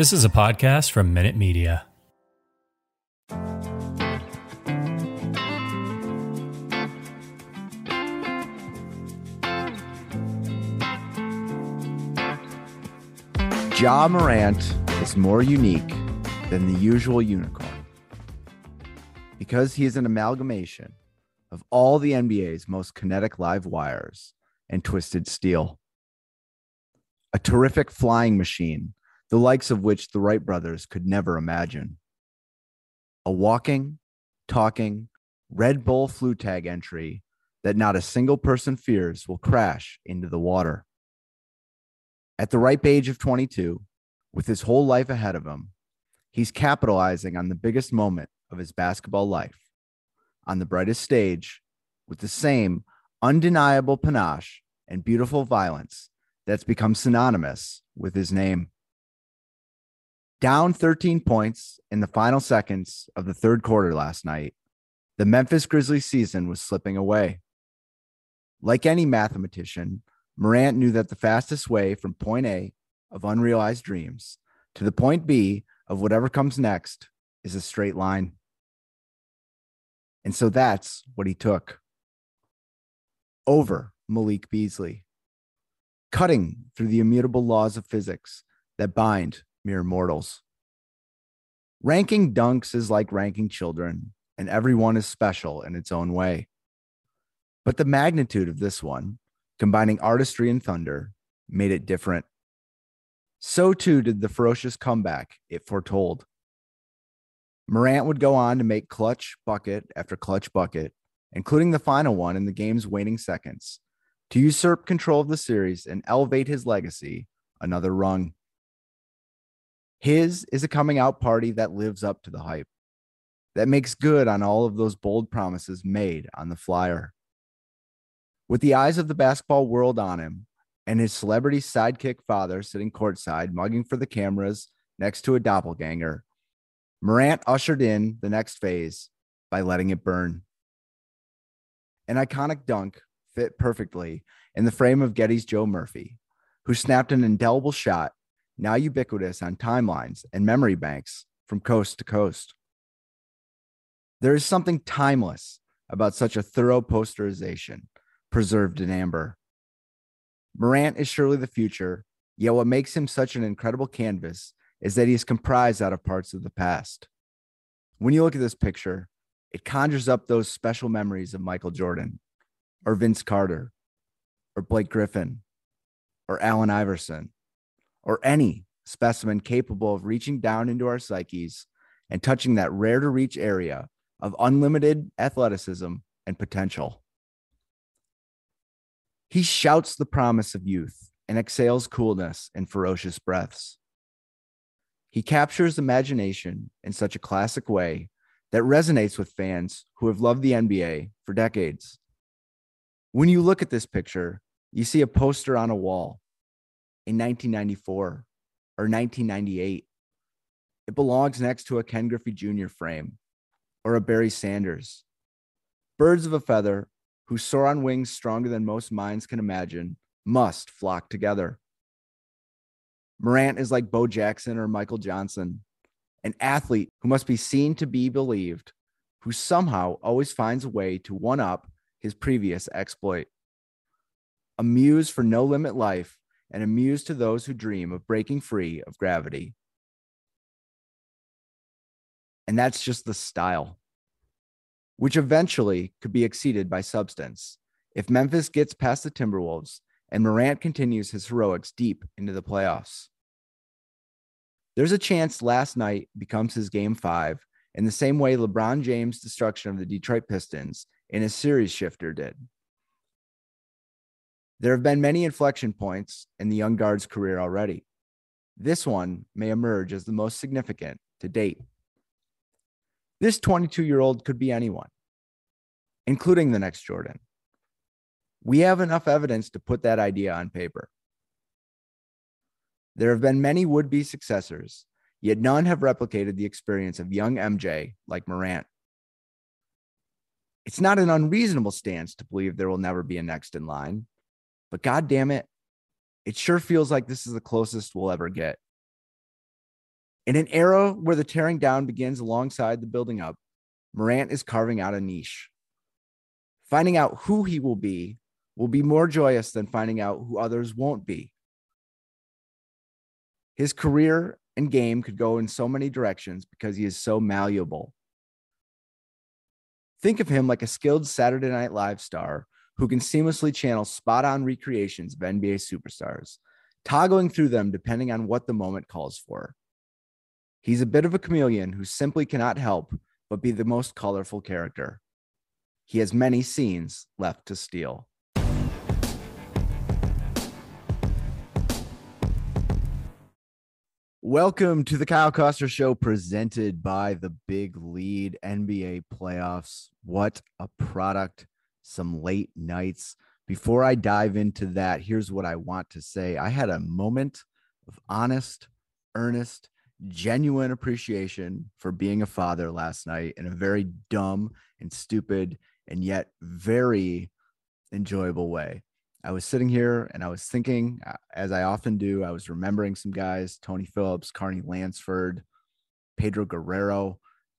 This is a podcast from Minute Media. Ja Morant is more unique than the usual unicorn because he is an amalgamation of all the NBA's most kinetic live wires and twisted steel. A terrific flying machine, the likes of which the Wright brothers could never imagine. A walking, talking, Red Bull Flugtag entry that not a single person fears will crash into the water. At the ripe age of 22, with his whole life ahead of him, he's capitalizing on the biggest moment of his basketball life on the brightest stage with the same undeniable panache and beautiful violence that's become synonymous with his name. Down 13 points in the final seconds of the third quarter last night, the Memphis Grizzlies season was slipping away. Like any mathematician, Morant knew that the fastest way from point A of unrealized dreams to the point B of whatever comes next is a straight line. And so that's what he took over Malik Beasley, cutting through the immutable laws of physics that bind mere mortals. Ranking dunks is like ranking children, and everyone is special in its own way. But the magnitude of this one, combining artistry and thunder, made it different. So too did the ferocious comeback it foretold. Morant would go on to make clutch bucket after clutch bucket, including the final one in the game's waning seconds, to usurp control of the series and elevate his legacy another rung. His is a coming out party that lives up to the hype, that makes good on all of those bold promises made on the flyer. With the eyes of the basketball world on him and his celebrity sidekick father sitting courtside, mugging for the cameras next to a doppelganger, Morant ushered in the next phase by letting it burn. An iconic dunk fit perfectly in the frame of Getty's Joe Murphy, who snapped an indelible shot now ubiquitous on timelines and memory banks from coast to coast. There is something timeless about such a thorough posterization preserved in amber. Morant is surely the future, yet what makes him such an incredible canvas is that he is comprised out of parts of the past. When you look at this picture, it conjures up those special memories of Michael Jordan, or Vince Carter, or Blake Griffin, or Allen Iverson, or any specimen capable of reaching down into our psyches and touching that rare to reach area of unlimited athleticism and potential. He shouts the promise of youth and exhales coolness in ferocious breaths. He captures imagination in such a classic way that resonates with fans who have loved the NBA for decades. When you look at this picture, you see a poster on a wall in 1994 or or 1998. It belongs next to a Ken Griffey Jr. frame or a Barry Sanders. Birds of a feather who soar on wings stronger than most minds can imagine must flock together. Morant is like Bo Jackson or Michael Johnson, an athlete who must be seen to be believed, who somehow always finds a way to one up his previous exploit. A muse for no limit life and a muse to those who dream of breaking free of gravity. And that's just the style, which eventually could be exceeded by substance if Memphis gets past the Timberwolves and Morant continues his heroics deep into the playoffs. There's a chance last night becomes his game five in the same way LeBron James' destruction of the Detroit Pistons in a series shifter did. There have been many inflection points in the young guard's career already. This one may emerge as the most significant to date. This 22 year old could be anyone, including the next Jordan. We have enough evidence to put that idea on paper. There have been many would be successors, yet none have replicated the experience of young MJ like Morant. It's not an unreasonable stance to believe there will never be a next in line, but god damn it, it sure feels like this is the closest we'll ever get. In an era where the tearing down begins alongside the building up, Morant is carving out a niche. Finding out who he will be will be more joyous than finding out who others won't be. His career and game could go in so many directions because he is so malleable. Think of him like a skilled Saturday Night Live star who can seamlessly channel spot on recreations of NBA superstars, toggling through them depending on what the moment calls for. He's a bit of a chameleon who simply cannot help but be the most colorful character. He has many scenes left to steal. Welcome to the Kyle Koster Show, presented by the Big Lead NBA Playoffs. What a product! Some late nights. Before I dive into that, here's what I want to say I had a moment of honest, earnest, genuine appreciation for being a father last night in a very dumb and stupid and yet very enjoyable way. I was sitting here and I was thinking, uh, as I often do, I was remembering some guys Tony Phillips, Carney Lansford, Pedro Guerrero,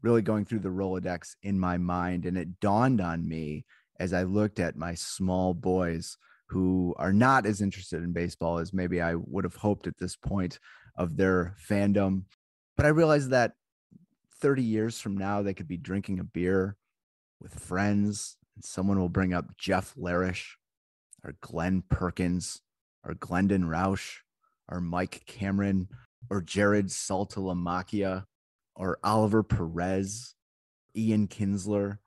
really going through the Rolodex in my mind. And it dawned on me as I looked at my small boys who are not as interested in baseball as maybe I would have hoped at this point of their fandom. But I realized that 30 years from now, they could be drinking a beer with friends and someone will bring up Jeff Larish or Glen Perkins or Glendon Rusch or Mike Cameron or Jared Saltalamacchia or Oliver Perez, Ian Kinsler.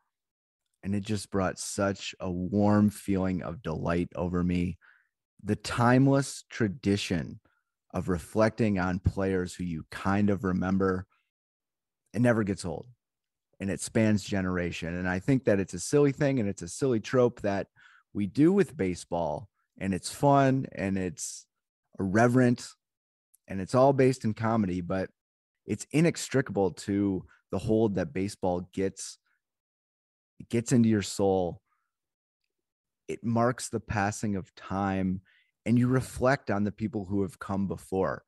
And it just brought such a warm feeling of delight over me. The timeless tradition of reflecting on players who you kind of remember, it never gets old and it spans generation. And I think that it's a silly thing and it's a silly trope that we do with baseball and it's fun and it's irreverent and it's all based in comedy but it's inextricable to the hold that baseball gets it gets into your soul. It marks the passing of time and you reflect on the people who have come before.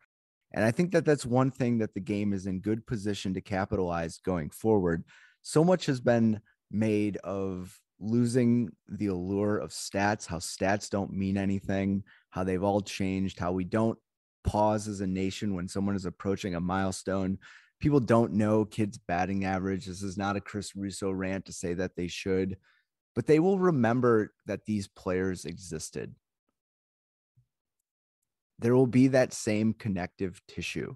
And i think that that's one thing that the game is in good position to capitalize going forward. So much has been made of losing the allure of stats, how stats don't mean anything, how they've all changed, how we don't pause as a nation when someone is approaching a milestone. People don't know kids' batting average. This is not a Chris Russo rant to say that they should, but they will remember that these players existed. There will be that same connective tissue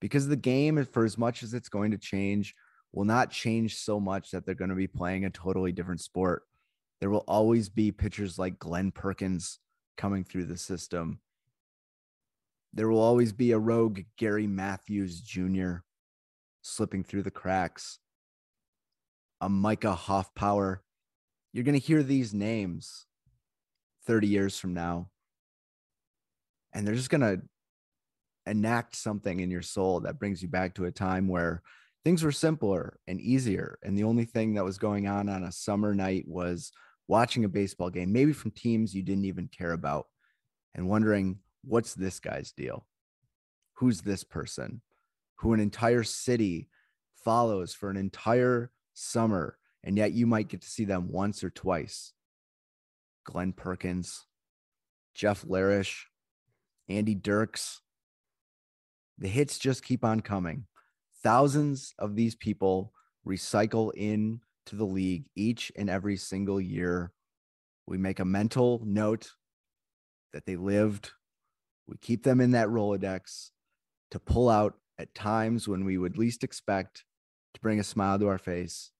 because the game, for as much as it's going to change, will not change so much that they're going to be playing a totally different sport. There will always be pitchers like Glen Perkins coming through the system. There will always be a rogue Gary Matthews Jr. slipping through the cracks. A Micah Hoffpauir. You're going to hear these names 30 years from now. And they're just going to enact something in your soul that brings you back to a time where things were simpler and easier. And the only thing that was going on on a summer night was watching a baseball game, maybe from teams you didn't even care about, and wondering, what's this guy's deal? Who's this person who an entire city follows for an entire summer? And yet you might get to see them once or twice. Glen Perkins, Jeff Larish, Andy Dirks. The hits just keep on coming. Thousands of these people recycle in to the league each and every single year. We make a mental note that they lived. We keep them in that Rolodex to pull out at times when we would least expect to bring a smile to our face.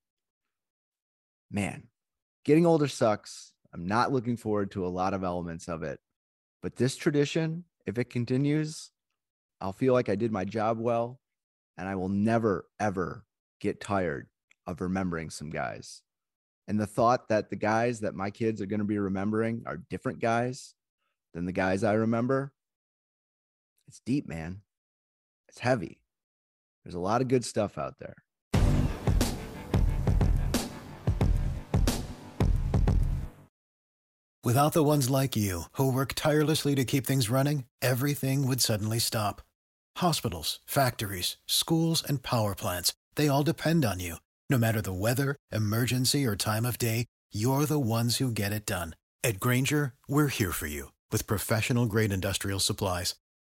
Man, getting older sucks. I'm not looking forward to a lot of elements of it. But this tradition, if it continues, I'll feel like I did my job well and I will never, ever get tired of remembering some guys. And the thought that the guys that my kids are going to be remembering are different guys than the guys I remember, it's deep, man. It's heavy. There's a lot of good stuff out there. Without the ones like you, who work tirelessly to keep things running, everything would suddenly stop. Hospitals, factories, schools, and power plants, they all depend on you. No matter the weather, emergency, or time of day, you're the ones who get it done. At Grainger, we're here for you with professional grade industrial supplies.